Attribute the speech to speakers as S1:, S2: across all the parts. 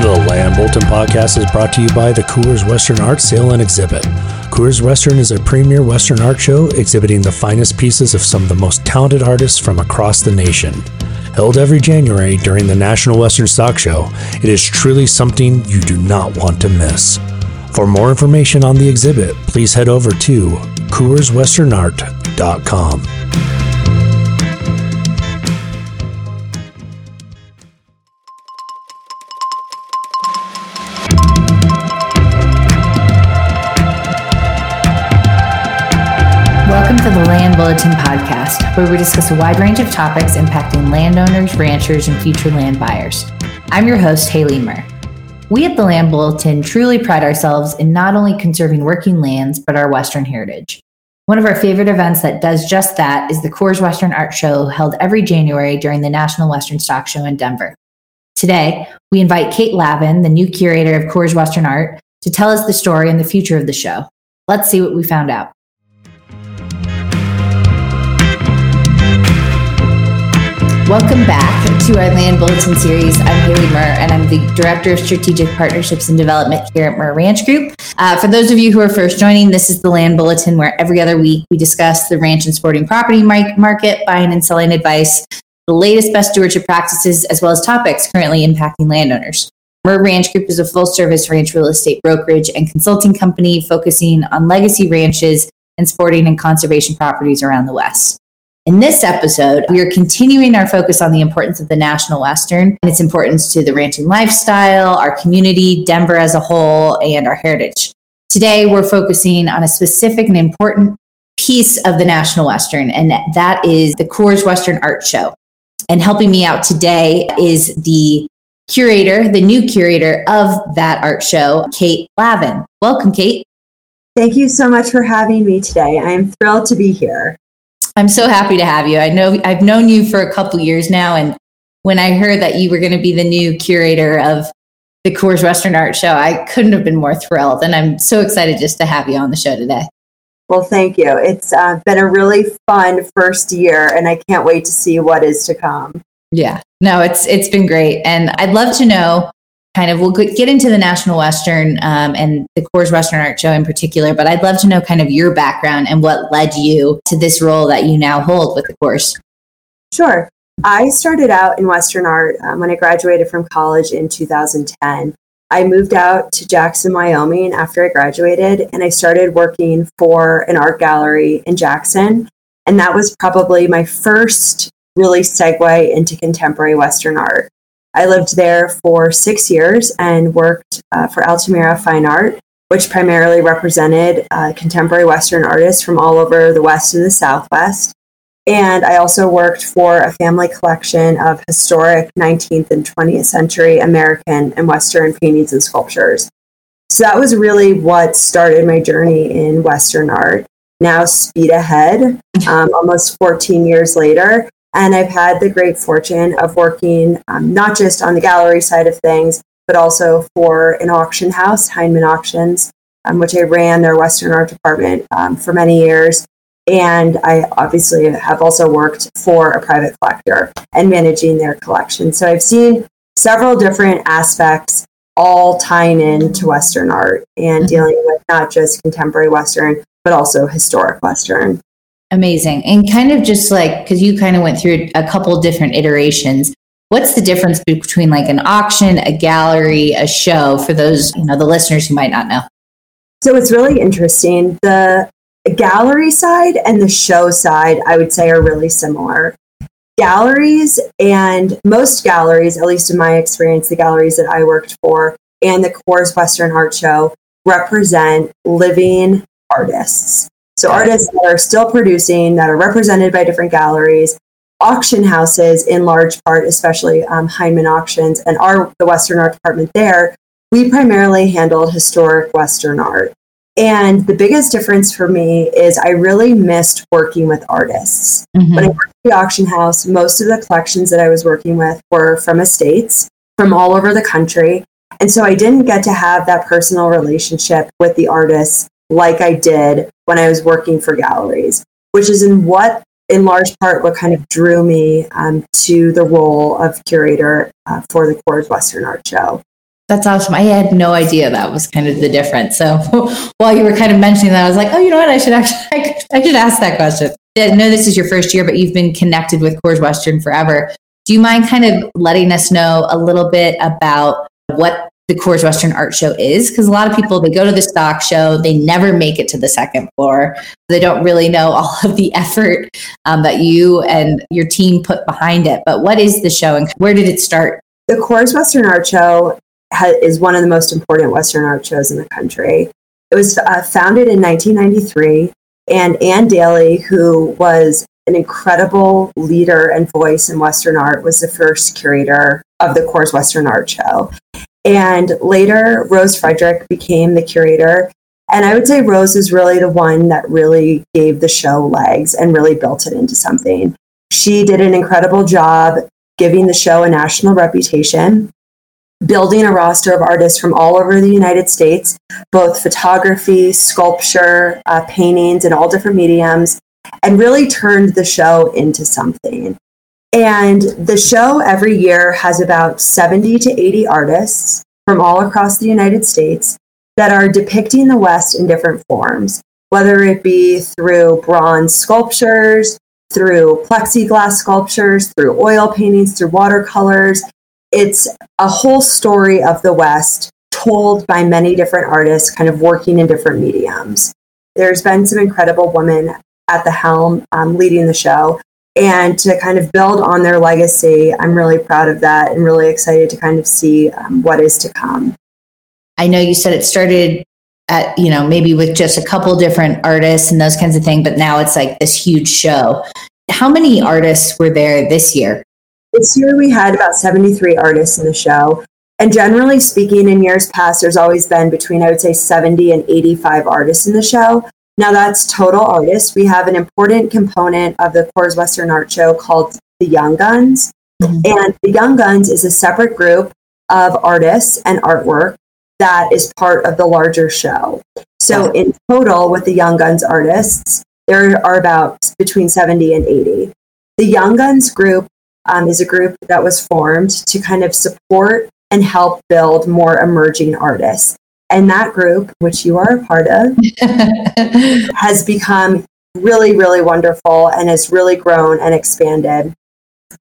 S1: The Land Bulletin podcast is brought to you by the Coors Western Art Sale and Exhibit. Coors Western is a premier Western art show exhibiting the finest pieces of some of the most talented artists from across the nation. Held every January during the National Western Stock Show, it is truly something you do not want to miss. For more information on the exhibit, please head over to CoorsWesternArt.com.
S2: Bulletin podcast, where we discuss a wide range of topics impacting landowners, ranchers, and future land buyers. I'm your host, Haley Mirr. We at the Land Bulletin truly pride ourselves in not only conserving working lands, but our Western heritage. One of our favorite events that does just that is the Coors Western Art Show held every January during the National Western Stock Show in Denver. Today, we invite Kate Hlavin, the new curator of Coors Western Art, to tell us the story and the future of the show. Let's see what we found out. Welcome back to our Land Bulletin series. I'm Haley Mirr, and I'm the Director of Strategic Partnerships and Development here at Mirr Ranch Group. Uh, for those of you who are first joining, this is the Land Bulletin, where every other week we discuss the ranch and sporting property market, buying and selling advice, the latest best stewardship practices, as well as topics currently impacting landowners. Mirr Ranch Group is a full service ranch real estate brokerage and consulting company focusing on legacy ranches and sporting and conservation properties around the West. In this episode, we are continuing our focus on the importance of the National Western and its importance to the ranching lifestyle, our community, Denver as a whole, and our heritage. Today, we're focusing on a specific and important piece of the National Western, and that is the Coors Western Art Show. And helping me out today is the curator, the new curator of that art show, Kate Hlavin. Welcome, Kate.
S3: Thank you so much for having me today. I am thrilled to be here.
S2: I'm so happy to have you. I know I've known you for a couple years now, and when I heard that you were going to be the new curator of the Coors Western Art Show, I couldn't have been more thrilled, and I'm so excited just to have you on the show today.
S3: Well, thank you. It's uh, been a really fun first year, and I can't wait to see what is to come.
S2: Yeah, no, it's it's been great, and I'd love to know kind of we'll get into the National Western um, and the Coors Western Art Show in particular, but I'd love to know kind of your background and what led you to this role that you now hold with the Coors.
S3: Sure. I started out in Western art um, when I graduated from college in 2010. I moved out to Jackson, Wyoming after I graduated, and I started working for an art gallery in Jackson. And that was probably my first really segue into contemporary Western art. I lived there for six years and worked uh, for Altamira Fine Art, which primarily represented uh, contemporary Western artists from all over the West and the Southwest. And I also worked for a family collection of historic 19th and 20th century American and Western paintings and sculptures. So that was really what started my journey in Western art. Now, speed ahead, um, almost 14 years later, and I've had the great fortune of working um, not just on the gallery side of things, but also for an auction house, Hindman Auctions, um, which I ran their Western art department um, for many years. And I obviously have also worked for a private collector and managing their collection. So I've seen several different aspects all tying into Western art and mm-hmm. dealing with not just contemporary Western, but also historic Western.
S2: Amazing. And kind of just like, because you kind of went through a couple different iterations. What's the difference between like an auction, a gallery, a show for those, you know, the listeners who might not know?
S3: So it's really interesting. The gallery side and the show side, I would say, are really similar. Galleries and most galleries, at least in my experience, the galleries that I worked for and the Coors Western Art Show represent living artists. So artists that are still producing, that are represented by different galleries, auction houses in large part, especially um, Hindman Auctions and our the Western Art Department there, we primarily handled historic Western art. And the biggest difference for me is I really missed working with artists. Mm-hmm. When I worked at the auction house, most of the collections that I was working with were from estates from all over the country. And so I didn't get to have that personal relationship with the artists like I did when I was working for galleries, which is in what, in large part, what kind of drew me um, to the role of curator uh, for the Coors Western Art Show.
S2: That's awesome. I had no idea that was kind of the difference. So while you were kind of mentioning that, I was like, oh, you know what? I should actually, I should ask that question. I know this is your first year, but you've been connected with Coors Western forever. Do you mind kind of letting us know a little bit about what the Coors Western Art Show is? Because a lot of people, they go to the stock show, they never make it to the second floor. They don't really know all of the effort um, that you and your team put behind it. But what is the show and where did it start?
S3: The Coors Western Art Show ha- is one of the most important Western art shows in the country. It was uh, founded in 1993, and Ann Daly, who was an incredible leader and voice in Western art, was the first curator of the Coors Western Art Show. And later, Rose Fredrick became the curator. And I would say Rose is really the one that really gave the show legs and really built it into something. She did an incredible job giving the show a national reputation building a roster of artists from all over the United States, both photography, sculpture, uh, paintings, and all different mediums, and really turned the show into something. And the show every year has about 70 to 80 artists from all across the United States that are depicting the West in different forms, whether it be through bronze sculptures, through plexiglass sculptures, through oil paintings, through watercolors, it's a whole story of the West told by many different artists, kind of working in different mediums. There's been some incredible women at the helm um, leading the show. And to kind of build on their legacy, I'm really proud of that and really excited to kind of see um, what is to come.
S2: I know you said it started at, you know, maybe with just a couple different artists and those kinds of things, but now it's like this huge show. How many artists were there this year?
S3: This year we had about 73 artists in the show. And generally speaking, in years past, there's always been between, I would say, 70 and 85 artists in the show. Now that's total artists. We have an important component of the Coors Western Art Show called the Young Guns. Mm-hmm. And the Young Guns is a separate group of artists and artwork that is part of the larger show. So in total, with the Young Guns artists, there are about between 70 and 80. The Young Guns group um, is a group that was formed to kind of support and help build more emerging artists. And that group, which you are a part of, has become really, really wonderful and has really grown and expanded.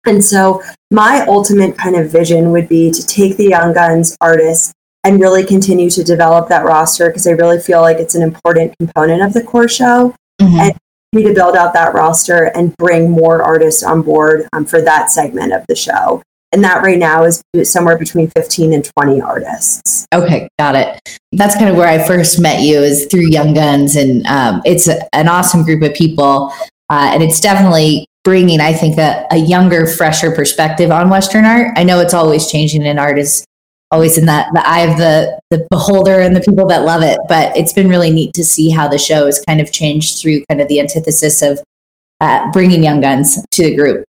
S3: And so, my ultimate kind of vision would be to take the Young Guns artists and really continue to develop that roster because I really feel like it's an important component of the core show. Mm-hmm. And me to build out that roster and bring more artists on board um, for that segment of the show. And that right now is somewhere between 15 and 20 artists.
S2: Okay, got it. That's kind of where I first met you is through Young Guns. And um, it's a, an awesome group of people. Uh, and it's definitely bringing, I think, a, a, younger, fresher perspective on Western art. I know it's always changing and art is always in that the eye of the the beholder and the people that love it. But it's been really neat to see how the show has kind of changed through kind of the antithesis of uh, bringing young guns to the group.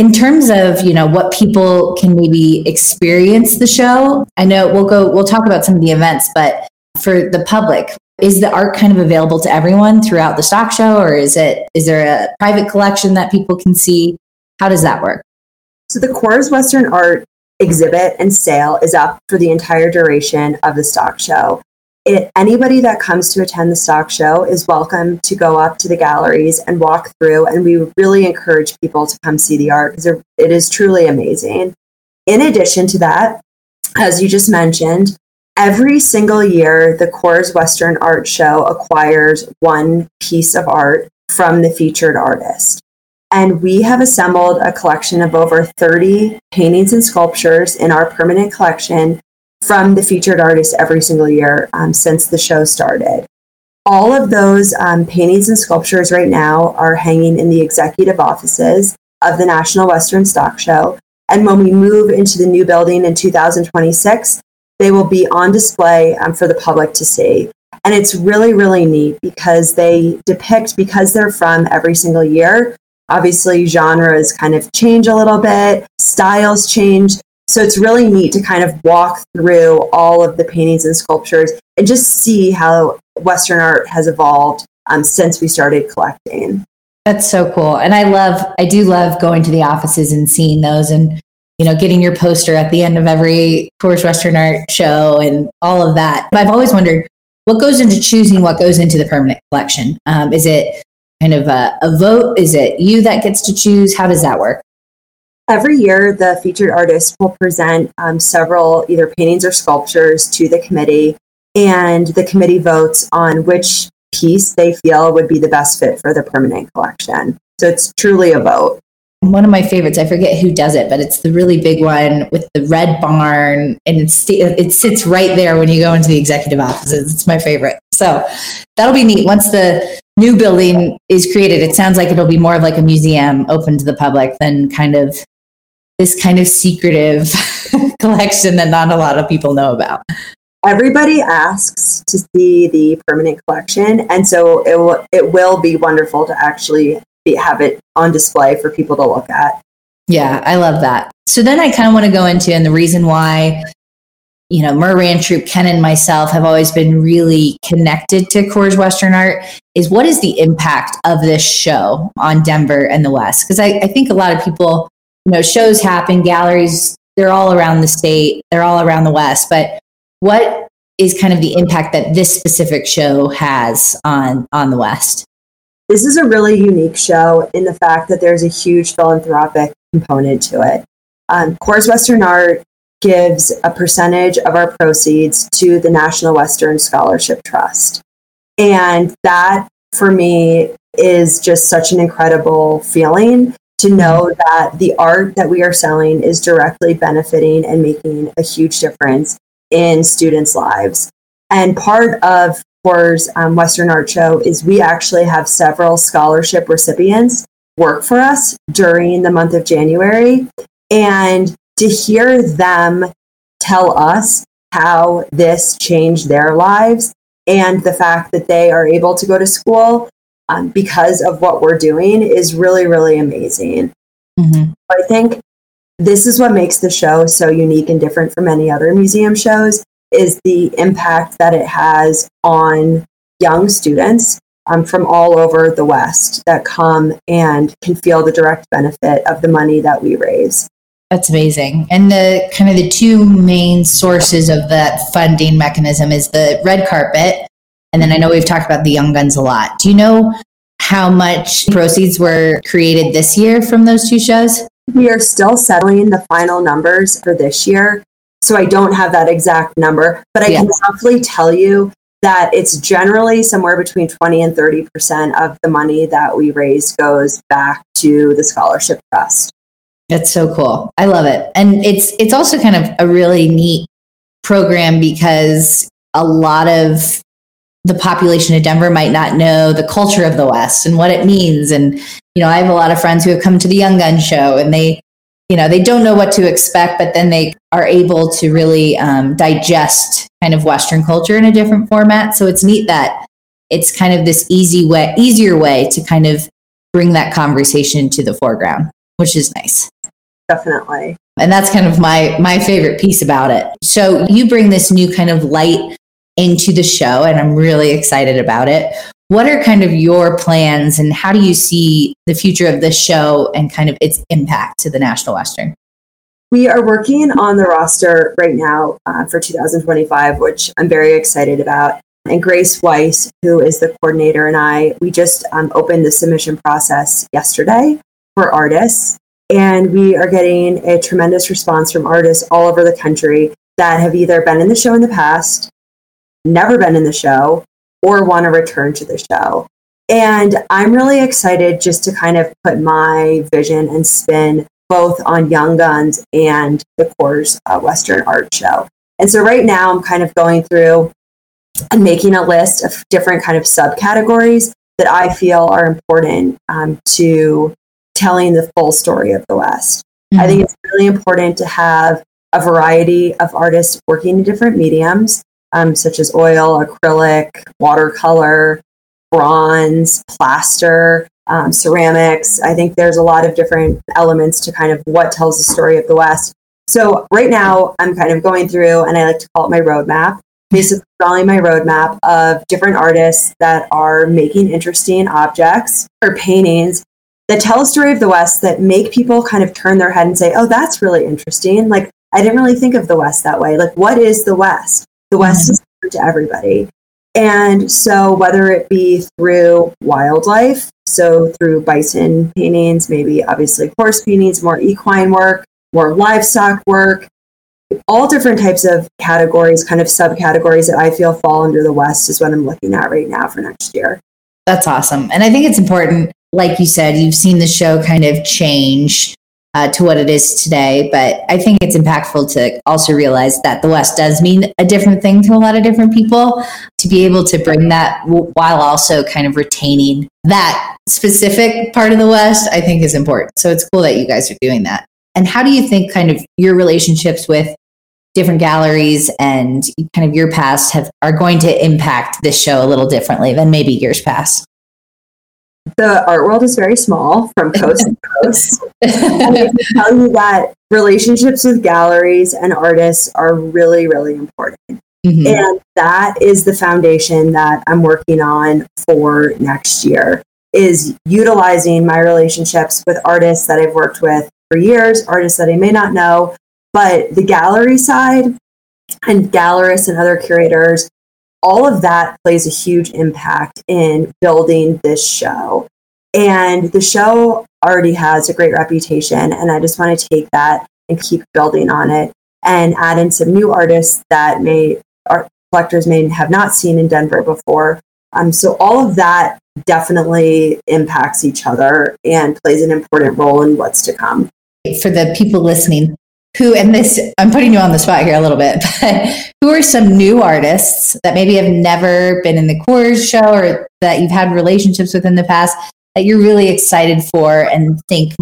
S2: In terms of you know what people can maybe experience the show, I know we'll go we'll talk about some of the events, but for the public, is the art kind of available to everyone throughout the stock show, or is it is there a private collection that people can see? How does that work?
S3: So the Coors Western Art exhibit and sale is up for the entire duration of the stock show. It, anybody that comes to attend the stock show is welcome to go up to the galleries and walk through. And we really encourage people to come see the art because it is truly amazing. In addition to that, as you just mentioned, every single year, the Coors Western Art Show acquires one piece of art from the featured artist. And we have assembled a collection of over 30 paintings and sculptures in our permanent collection from the featured artist every single year um, since the show started. All of those um, paintings and sculptures right now are hanging in the executive offices of the National Western Stock Show. And when we move into the new building in 2026, they will be on display um, for the public to see. And it's really, really neat because they depict, because they're from every single year, Obviously, genres kind of change a little bit, styles change. So it's really neat to kind of walk through all of the paintings and sculptures and just see how Western art has evolved um, since we started collecting.
S2: That's so cool. And I love, I do love going to the offices and seeing those. And, you know, getting your poster at the end of every Coors Western Art show and all of that. But I've always wondered what goes into choosing what goes into the permanent collection. Um, is it kind of a, a vote? Is it you that gets to choose? How does that work?
S3: Every year, the featured artist will present um, several either paintings or sculptures to the committee, and the committee votes on which piece they feel would be the best fit for the permanent collection. So it's truly a vote.
S2: One of my favorites, I forget who does it, but it's the really big one with the red barn, and it sits right there when you go into the executive offices. It's my favorite. So that'll be neat. Once the new building is created, it sounds like it'll be more of like a museum open to the public than kind of this kind of secretive collection that not a lot of people know about.
S3: Everybody asks to see the permanent collection, and so it will it will be wonderful to actually be, have it on display for people to look at.
S2: Yeah, I love that. So then I kind of want to go into and the reason why you know, Mirr Ranch Group, Ken and myself have always been really connected to Coors Western Art is what is the impact of this show on Denver and the West? Because I, I, think a lot of people you know, shows happen, galleries, they're all around the state, they're all around the West. But what is kind of the impact that this specific show has on on the West?
S3: This is a really unique show in the fact that there's a huge philanthropic component to it. Um, Coors Western Art gives a percentage of our proceeds to the National Western Scholarship Trust. And that for me is just such an incredible feeling to know that the art that we are selling is directly benefiting and making a huge difference in students' lives. And part of Coors um, Western Art Show is we actually have several scholarship recipients work for us during the month of January. And to hear them tell us how this changed their lives and the fact that they are able to go to school um, because of what we're doing is really, really amazing. Mm-hmm. I think this is what makes the show so unique and different from any other museum shows is the impact that it has on young students um, from all over the West that come and can feel the direct benefit of the money that we raise.
S2: That's amazing. And the kind of the two main sources of that funding mechanism is the red carpet and then I know we've talked about the Young Guns a lot. Do you know how much proceeds were created this year from those two shows?
S3: We are still settling the final numbers for this year. So I don't have that exact number, but I yeah. can roughly tell you that it's generally somewhere between 20 and 30% of the money that we raise goes back to the scholarship trust.
S2: That's so cool. I love it. And it's it's also kind of a really neat program because a lot of the population of Denver might not know the culture of the West and what it means. And, you know, I have a lot of friends who have come to the Young Gun show and they, you know, they don't know what to expect, but then they are able to really um, digest kind of Western culture in a different format. So it's neat that it's kind of this easy way, easier way to kind of bring that conversation to the foreground, which is nice.
S3: Definitely.
S2: And that's kind of my my favorite piece about it. So you bring this new kind of light into the show, and I'm really excited about it. What are kind of your plans, and how do you see the future of this show and kind of its impact to the National Western?
S3: We are working on the roster right now uh, for 2025, which I'm very excited about. And Grace Weiss, who is the coordinator, and I, we just um, opened the submission process yesterday for artists. And we are getting a tremendous response from artists all over the country that have either been in the show in the past, never been in the show or want to return to the show. And I'm really excited just to kind of put my vision and spin both on Young Guns and the Coors uh, Western Art Show. And so right now I'm kind of going through and making a list of different kind of subcategories that I feel are important um, to telling the full story of the West. Mm-hmm. I think it's really important to have a variety of artists working in different mediums um, such as oil, acrylic, watercolor, bronze, plaster, um, ceramics. I think there's a lot of different elements to kind of what tells the story of the West. So right now, I'm kind of going through, and I like to call it my roadmap. Basically, drawing my roadmap of different artists that are making interesting objects or paintings that tell a story of the West that make people kind of turn their head and say, oh, that's really interesting. Like, I didn't really think of the West that way. Like, what is the West? The West is to everybody. And so, whether it be through wildlife, so through bison paintings, maybe obviously horse paintings, more equine work, more livestock work, all different types of categories, kind of subcategories that I feel fall under the West is what I'm looking at right now for next year.
S2: That's awesome. And I think it's important, like you said, you've seen the show kind of change uh, to what it is today. But I think it's impactful to also realize that the West does mean a different thing to a lot of different people. To be able to bring that while also kind of retaining that specific part of the West, I think is important. So it's cool that you guys are doing that. And how do you think kind of your relationships with different galleries and kind of your past have are going to impact this show a little differently than maybe years past?
S3: The art world is very small from coast to coast. and I can tell you that relationships with galleries and artists are really, really important. Mm-hmm. And that is the foundation that I'm working on for next year is utilizing my relationships with artists that I've worked with for years, artists that I may not know, but the gallery side and gallerists and other curators, all of that plays a huge impact in building this show. And the show already has a great reputation. And I just want to take that and keep building on it and add in some new artists that may art collectors may have not seen in Denver before. Um, so all of that definitely impacts each other and plays an important role in what's to come.
S2: For the people listening, who and this i'm putting you on the spot here a little bit but who are some new artists that maybe have never been in the Coors show or that you've had relationships with in the past that you're really excited for and think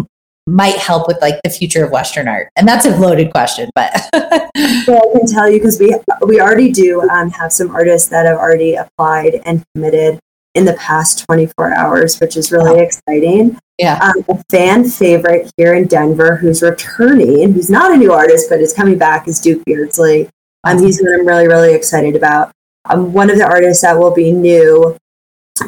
S2: might help with like the future of western art and that's a loaded question but
S3: well, i can tell you because we we already do um, have some artists that have already applied and committed in the past 24 hours which is really wow. exciting
S2: yeah. Um,
S3: a fan favorite here in Denver who's returning, and who's not a new artist, but is coming back, is Duke Beardsley. Um, he's what I'm really, really excited about. Um, one of the artists that will be new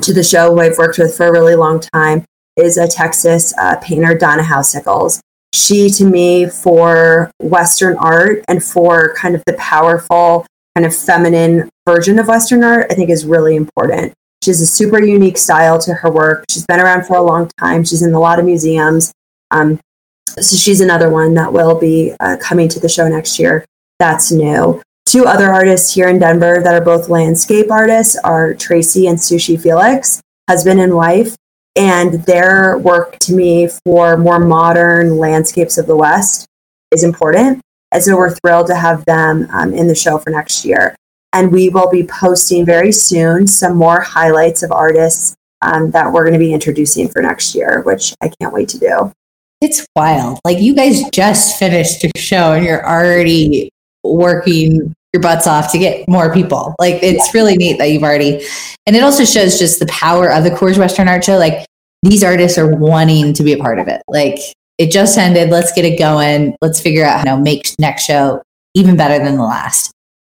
S3: to the show, who I've worked with for a really long time, is a Texas uh, painter, Donna Howell-Sickles. She, to me, for Western art and for kind of the powerful, kind of feminine version of Western art, I think is really important. She has a super unique style to her work. She's been around for a long time. She's in a lot of museums. Um, so she's another one that will be uh, coming to the show next year. That's new. Two other artists here in Denver that are both landscape artists are Tracy and Sushe Felix, husband and wife. And their work to me for more modern landscapes of the West is important. And so we're thrilled to have them um, in the show for next year. And we will be posting very soon some more highlights of artists um, that we're going to be introducing for next year, which I can't wait to do.
S2: It's wild. Like you guys just finished a show and you're already working your butts off to get more people. Like it's yeah. really neat that you've already, and it also shows just the power of the Coors Western Art Show. Like these artists are wanting to be a part of it. Like it just ended. Let's get it going. Let's figure out how to make next show even better than the last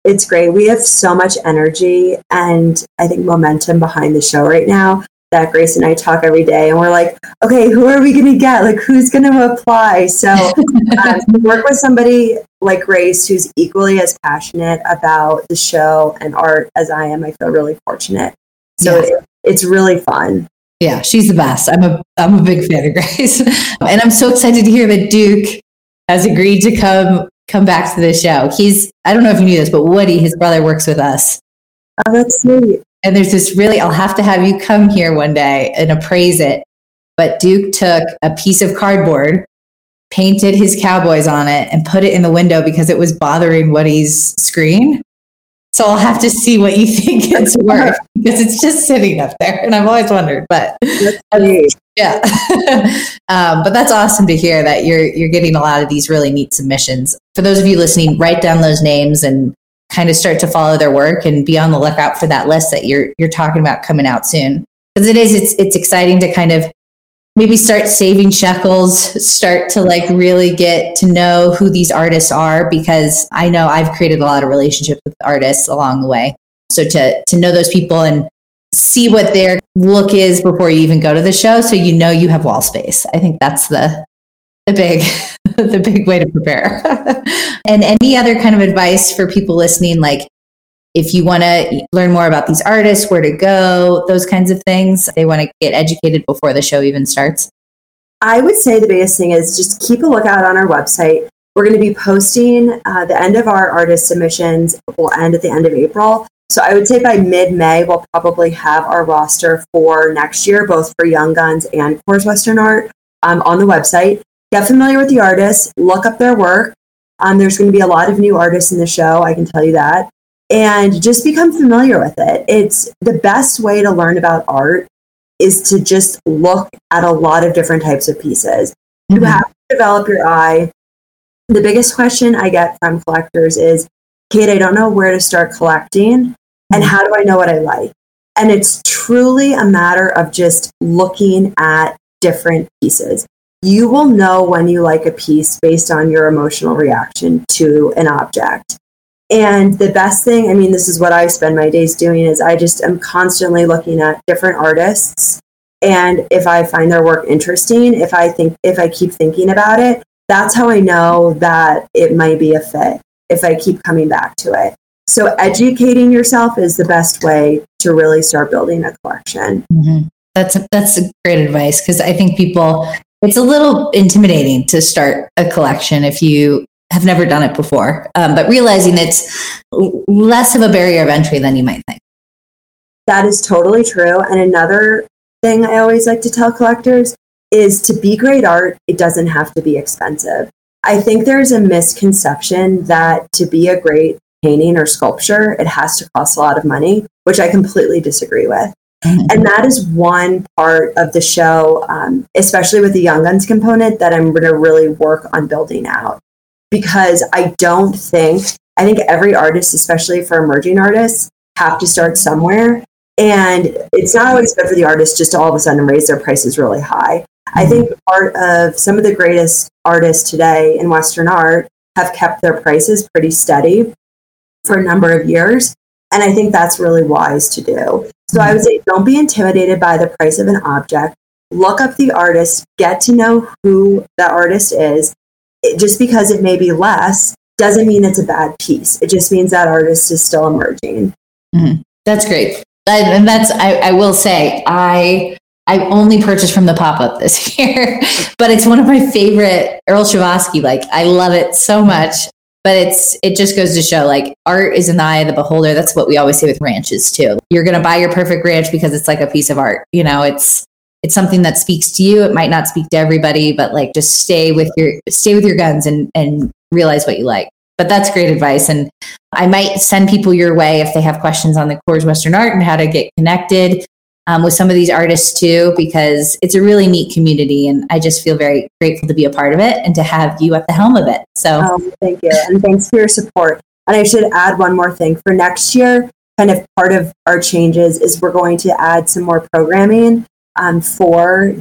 S3: it's great. We have so much energy and I think momentum behind the show right now that Grace and I talk every day, and we're like, okay, who are we going to get? Like, who's going to apply? So, um, work with somebody like Grace who's equally as passionate about the show and art as I am. I feel really fortunate. So, yeah. it, it's really fun.
S2: Yeah, she's the best. I'm a I'm a big fan of Grace, and I'm so excited to hear that Duke has agreed to come come back to the show. He's, I don't know if you knew this, but Woody, his brother, works with us.
S3: Oh, that's sweet.
S2: And there's this really, I'll have to have you come here one day and appraise it. But Duke took a piece of cardboard, painted his cowboys on it, and put it in the window because it was bothering Woody's screen. So I'll have to see what you think it's worth because it's just sitting up there. And I've always wondered, but yeah. um, but that's awesome to hear that you're you're getting a lot of these really neat submissions. For those of you listening, write down those names and kind of start to follow their work and be on the lookout for that list that you're you're talking about coming out soon. Because it is it's it's exciting to kind of maybe start saving shekels, start to like really get to know who these artists are because I know I've created a lot of relationships with artists along the way. So to to know those people and see what their look is before you even go to the show so you know you have wall space. I think that's the the big the big way to prepare. and any other kind of advice for people listening like if you want to learn more about these artists, where to go, those kinds of things, they want to get educated before the show even starts.
S3: I would say the biggest thing is just keep a lookout on our website. We're going to be posting uh, the end of our artist submissions will end at the end of April. So I would say by mid May, we'll probably have our roster for next year, both for Young Guns and Coors Western Art um, on the website. Get familiar with the artists, look up their work. Um, there's going to be a lot of new artists in the show, I can tell you that. And just become familiar with it. It's the best way to learn about art is to just look at a lot of different types of pieces. Mm-hmm. You have to develop your eye. The biggest question I get from collectors is Kate, I don't know where to start collecting. And how do I know what I like? And it's truly a matter of just looking at different pieces. You will know when you like a piece based on your emotional reaction to an object. And the best thing, I mean, this is what I spend my days doing, is I just am constantly looking at different artists. And if I find their work interesting, if I think, if I keep thinking about it, that's how I know that it might be a fit if I keep coming back to it. So educating yourself is the best way to really start building a collection.
S2: Mm-hmm. That's a, that's a great advice because I think people it's a little intimidating to start a collection if you have never done it before, um, but realizing it's less of a barrier of entry than you might think.
S3: That is totally true. And another thing I always like to tell collectors is to be great art, it doesn't have to be expensive. I think there's a misconception that to be a great painting or sculpture, it has to cost a lot of money, which I completely disagree with. Mm-hmm. And that is one part of the show, um, especially with the Young Guns component, that I'm going to really work on building out. Because I don't think, I think every artist, especially for emerging artists, have to start somewhere. And it's not always good for the artist just to all of a sudden raise their prices really high. I mm-hmm. think part of some of the greatest artists today in Western art have kept their prices pretty steady for a number of years. And I think that's really wise to do. So I would say don't be intimidated by the price of an object. Look up the artist, get to know who the artist is. It, just because it may be less doesn't mean it's a bad piece. It just means that artist is still emerging.
S2: Mm-hmm. That's great. And that's, I, I will say, I I only purchased from the pop up this year, but it's one of my favorite Earl Chbosky. Like I love it so much. But it's it just goes to show like art is in the eye of the beholder. That's what we always say with ranches too. You're gonna buy your perfect ranch because it's like a piece of art. You know, it's it's something that speaks to you. It might not speak to everybody, but like just stay with your stay with your guns and and realize what you like. But that's great advice. And I might send people your way if they have questions on the Coors Western Art and how to get connected um, with some of these artists too, because it's a really neat community. And I just feel very grateful to be a part of it and to have you at the helm of it. So
S3: um, thank you. And thanks for your support. And I should add one more thing for next year. Kind of part of our changes is we're going to add some more programming um, for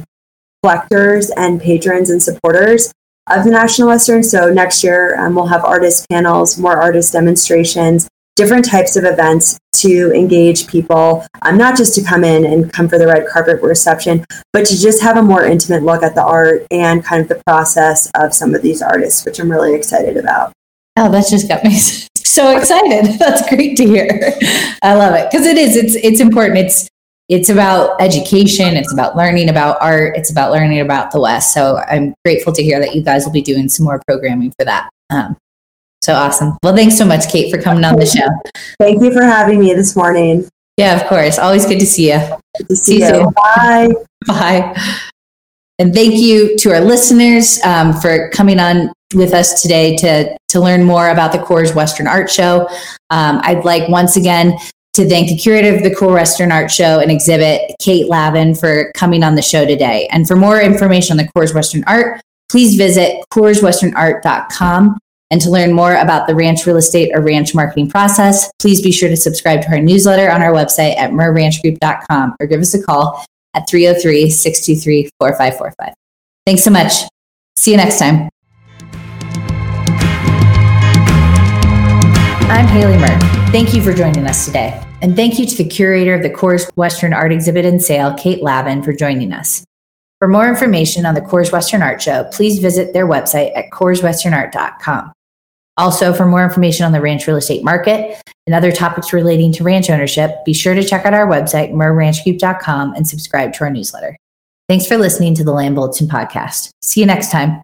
S3: collectors and patrons and supporters of the National Western. So next year um, we'll have artist panels, more artist demonstrations, different types of events to engage people, um, not just to come in and come for the red carpet reception, but to just have a more intimate look at the art and kind of the process of some of these artists, which I'm really excited about.
S2: Oh, that's just got me so excited. That's great to hear. I love it because it is. It's it's important. It's it's about education. It's about learning about art. It's about learning about the West. So I'm grateful to hear that you guys will be doing some more programming for that. Um, so awesome. Well, thanks so much, Kate, for coming on the show.
S3: Thank you for having me this morning.
S2: Yeah, of course. Always good to see you.
S3: Good to see, see you. Soon. Bye.
S2: Bye. And thank you to our listeners um, for coming on with us today to, to learn more about the Coors Western Art Show. Um, I'd like once again to thank the curator of the Coors Western Art Show and exhibit, Kate Hlavin, for coming on the show today. And for more information on the Coors Western Art, please visit CoorsWesternArt.com. And to learn more about the ranch real estate or ranch marketing process, please be sure to subscribe to our newsletter on our website at mirrranchgroup.com or give us a call at 303 623 4545. Thanks so much. See you next time. I'm Haley Mirr Thank you for joining us today. And thank you to the curator of the Coors Western Art Exhibit and Sale, Kate Hlavin, for joining us. For more information on the Coors Western Art Show, please visit their website at CoorsWesternArt.com. Also, for more information on the ranch real estate market and other topics relating to ranch ownership, be sure to check out our website, mirrranchgroup.com, and subscribe to our newsletter. Thanks for listening to the Land Bulletin podcast. See you next time.